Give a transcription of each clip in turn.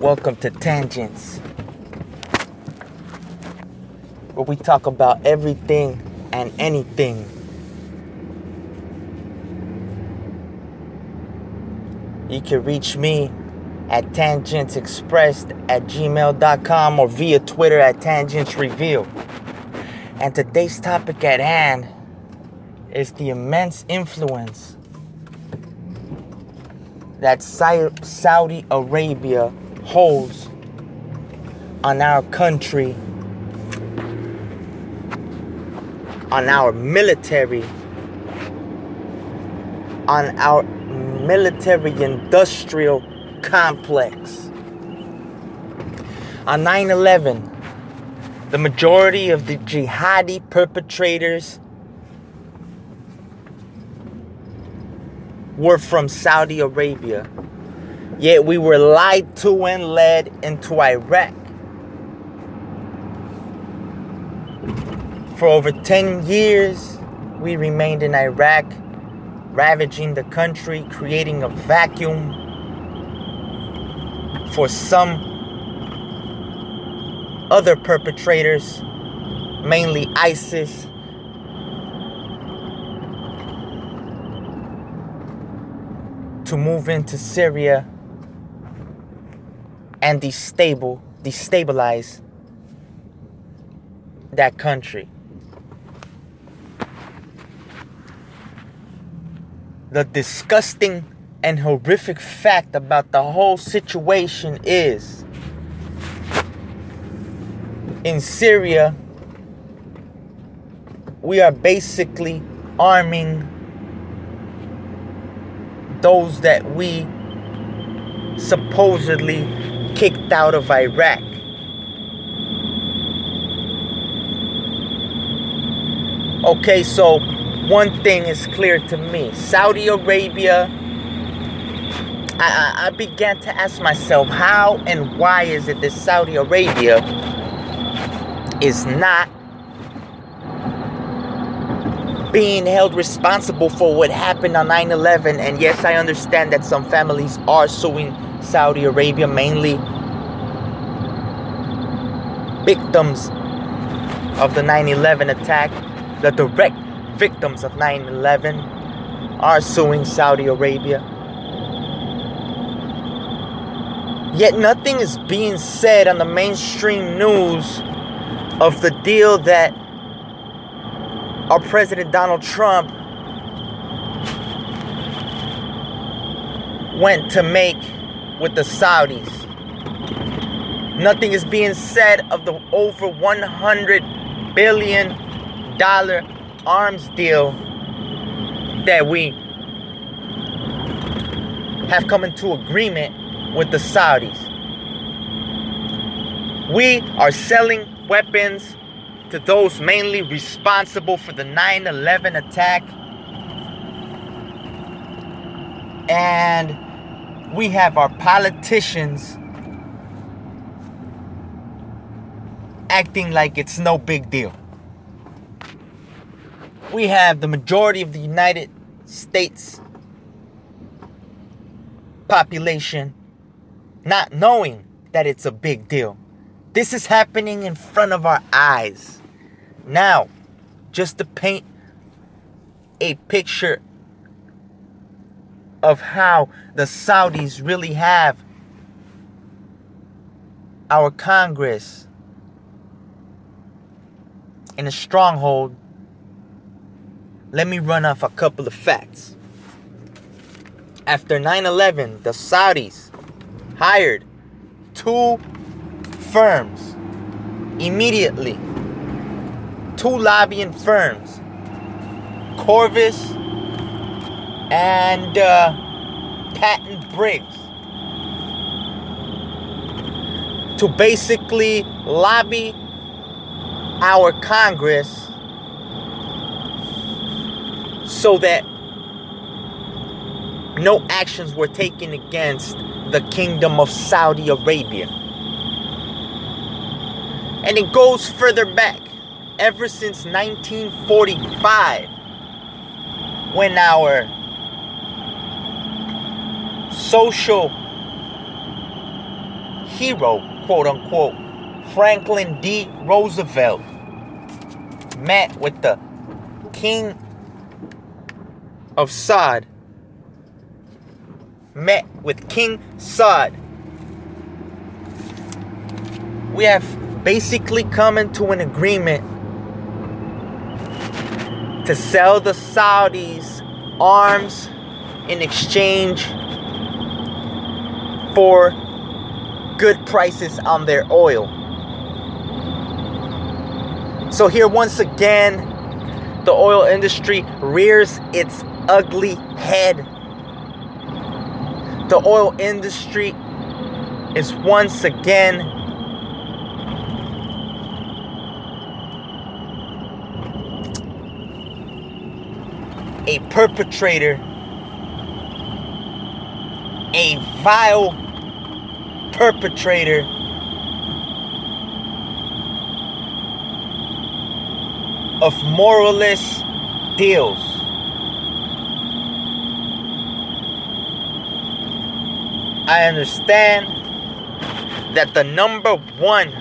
Welcome to Tangents, where we talk about everything and anything. You can reach me at tangentsexpressed at gmail.com or via Twitter at tangentsreveal. And today's topic at hand is the immense influence that Saudi Arabia holds on our country, on our military, on our military industrial complex. On 9 11, the majority of the jihadi perpetrators were from Saudi Arabia. Yet we were lied to and led into Iraq. For over 10 years, we remained in Iraq, ravaging the country, creating a vacuum for some other perpetrators, mainly ISIS to move into Syria and destable, destabilize that country. The disgusting and horrific fact about the whole situation is in Syria, we are basically arming those that we supposedly kicked out of Iraq. Okay, so one thing is clear to me Saudi Arabia. I, I began to ask myself, how and why is it that Saudi Arabia is not being held responsible for what happened on 9 11. And yes, I understand that some families are suing Saudi Arabia, mainly victims of the 9 11 attack, the direct victims of 9 11 are suing Saudi Arabia. Yet nothing is being said on the mainstream news of the deal that our President Donald Trump went to make with the Saudis. Nothing is being said of the over 100 billion dollar arms deal that we have come into agreement with the Saudis. We are selling weapons to those mainly responsible for the 9 11 attack. And we have our politicians acting like it's no big deal. We have the majority of the United States population not knowing that it's a big deal. This is happening in front of our eyes. Now, just to paint a picture of how the Saudis really have our Congress in a stronghold, let me run off a couple of facts. After 9 11, the Saudis hired two firms immediately two lobbying firms, Qorvis and uh, Patton Boggs, to basically lobby our Congress so that no actions were taken against the Kingdom of Saudi Arabia. And it goes further back ever since 1945 when our social hero, quote unquote, Franklin D. Roosevelt, met with the king of Saud, met with King Saud. We have basically come into an agreement to sell the Saudis arms in exchange for good prices on their oil. So, here once again, the oil industry rears its ugly head. The oil industry is once again a perpetrator, a vile perpetrator of moralist deals. I understand that the number one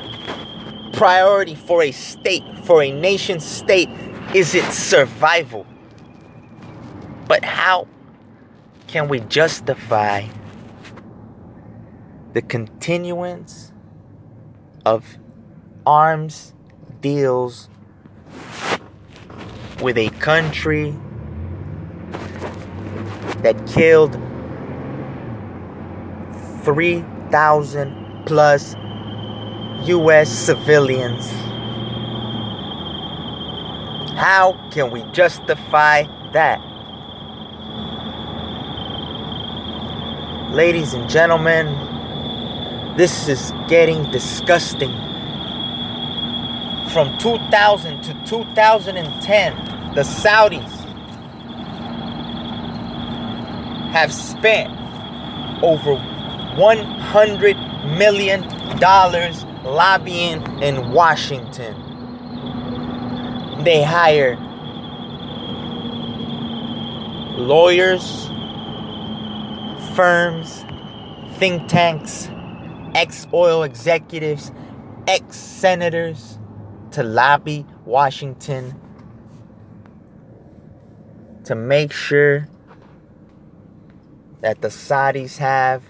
priority for a state, for a nation state, is its survival. But how can we justify the continuance of arms deals with a country that killed 3,000 plus US civilians. How can we justify that? Ladies and gentlemen, this is getting disgusting. From 2000 to 2010, the Saudis have spent over 100 million dollars lobbying in Washington. They hire lawyers, firms, think tanks, ex oil executives, ex senators to lobby Washington to make sure that the Saudis have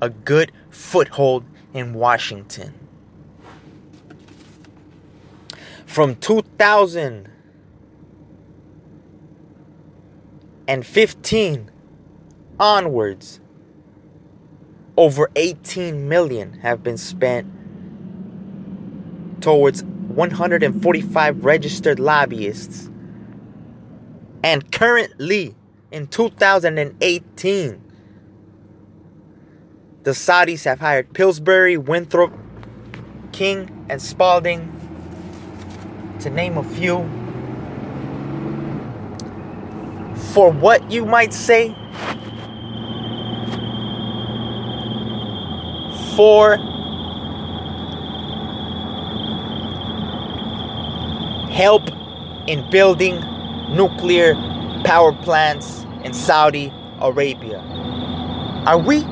a good foothold in Washington. From 2000 and 15 onwards, over 18 million have been spent towards 145 registered lobbyists. And currently, in 2018, the Saudis have hired Pillsbury, Winthrop, King, and Spalding, to name a few. For what you might say? For help in building nuclear power plants in Saudi Arabia. Are we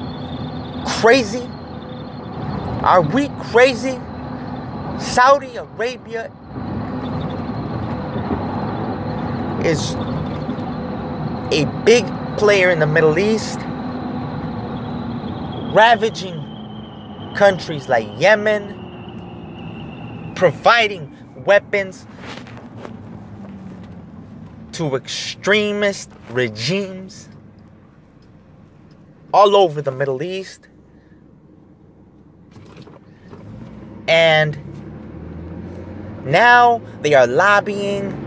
crazy? Are we crazy? Saudi Arabia is a big player in the Middle East, ravaging countries like Yemen, providing weapons to extremist regimes all over the Middle East. And now they are lobbying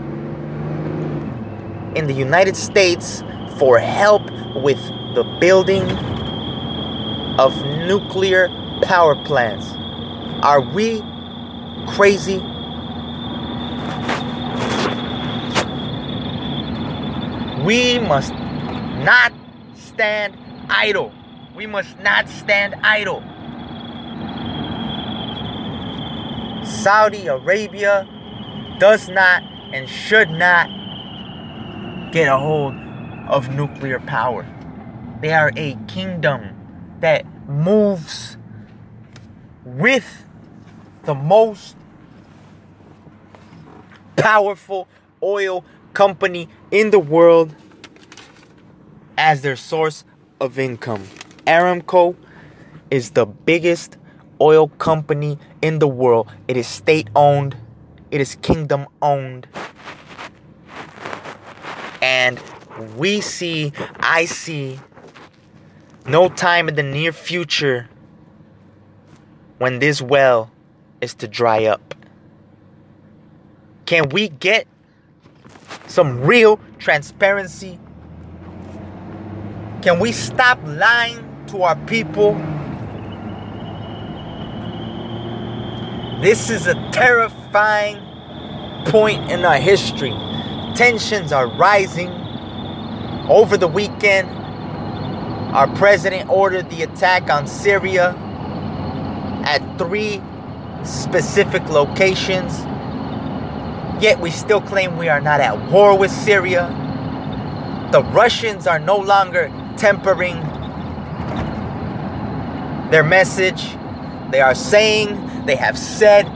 in the United States for help with the building of nuclear power plants. Are we crazy? We must not stand idle. We must not stand idle. Saudi Arabia does not and should not get a hold of nuclear power. They are a kingdom that moves with the most powerful oil company in the world as their source of income. Aramco is the biggest oil company in the world. It is state owned, it is kingdom owned. And we see, I see, no time in the near future when this well is to dry up. Can we get some real transparency? Can we stop lying to our people? This is a terrifying point in our history. Tensions are rising. Over the weekend, our president ordered the attack on Syria at three specific locations. Yet we still claim we are not at war with Syria. The Russians are no longer tempering their message. They are saying they have said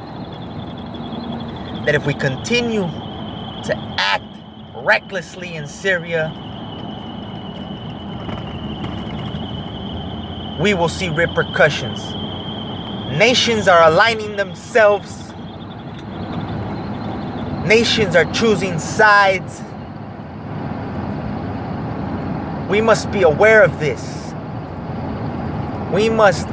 that if we continue to act recklessly in Syria, we will see repercussions. Nations are aligning themselves, nations are choosing sides. We must be aware of this. We must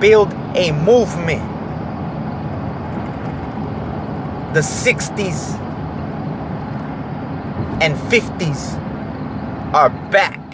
build a movement. The 60s and 50s are back.